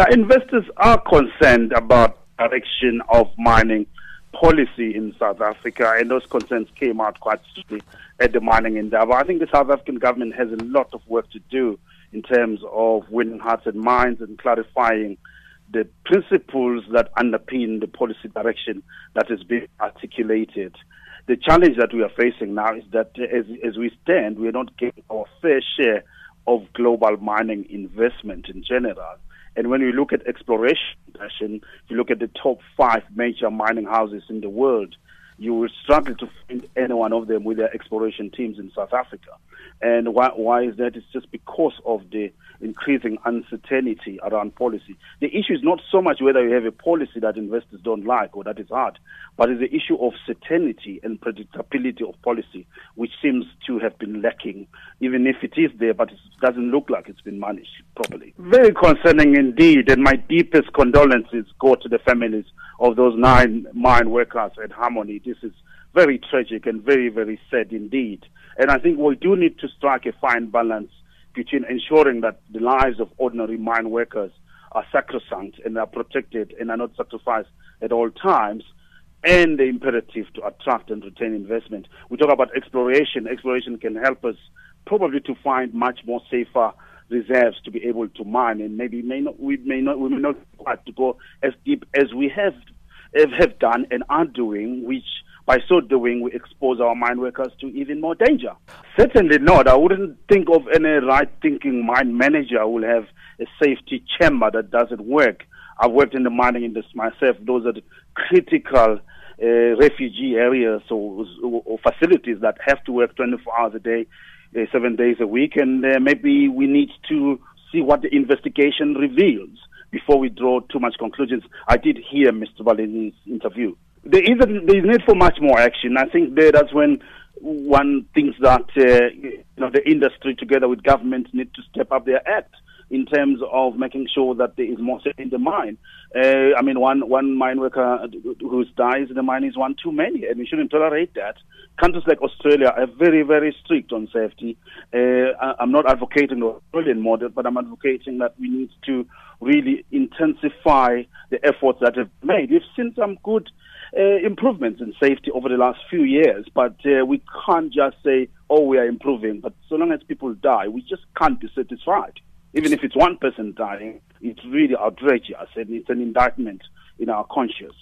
Now, investors are concerned about direction of mining policy in South Africa, and those concerns came out quite strongly at the mining Indaba. I think the South African government has a lot of work to do in terms of winning hearts and minds and clarifying the principles that underpin the policy direction that is being articulated. The challenge that we are facing now is that as, as we stand, we are not getting our fair share of global mining investment in general. And when you look at exploration, you look at the top five major mining houses in the world, you will struggle to find any one of them with their exploration teams in South Africa. And why, why is that? It's just because of the increasing uncertainty around policy. The issue is not so much whether you have a policy that investors don't like or that is hard, but it's the issue of certainty and predictability of policy, which seems to have been lacking, even if it is there, but it doesn't look like it's been managed properly. Very concerning indeed, and my deepest condolences go to the families of those nine mine workers at Harmony. This is very tragic and very, very sad indeed. And I think we do need to strike a fine balance between ensuring that the lives of ordinary mine workers are sacrosanct and are protected and are not sacrificed at all times, and the imperative to attract and retain investment. We talk about exploration. Exploration can help us probably to find much more safer reserves to be able to mine, and maybe may not, we may not we may not hmm. quite to go as deep as we have have done and are doing, which by so doing, we expose our mine workers to even more danger. Certainly not. I wouldn't think of any right thinking mine manager who will have a safety chamber that doesn't work. I've worked in the mining industry myself. Those are critical uh, refugee areas or, or, facilities that have to work 24 hours a day, uh, seven days a week. And uh, maybe we need to see what the investigation reveals before we draw too much conclusions. I did hear Mr. Valini's interview there is a, there is need for much more action. I think there, that's when one thinks that uh, you know the industry together with government need to step up their act in terms of making sure that there is more safety in the mine. Uh, I mean, one one mine worker who dies in the mine is one too many, and we shouldn't tolerate that. Countries like Australia are very, very strict on safety. Uh, I'm not advocating the Australian model, but I'm advocating that we need to really intensify the efforts that have made. We've seen some good uh, improvements in safety over the last few years, but uh, we can't just say, oh, we are improving. But so long as people die, we just can't be satisfied. Even if it's one person dying, it's really outrageous and it's an indictment in our conscience.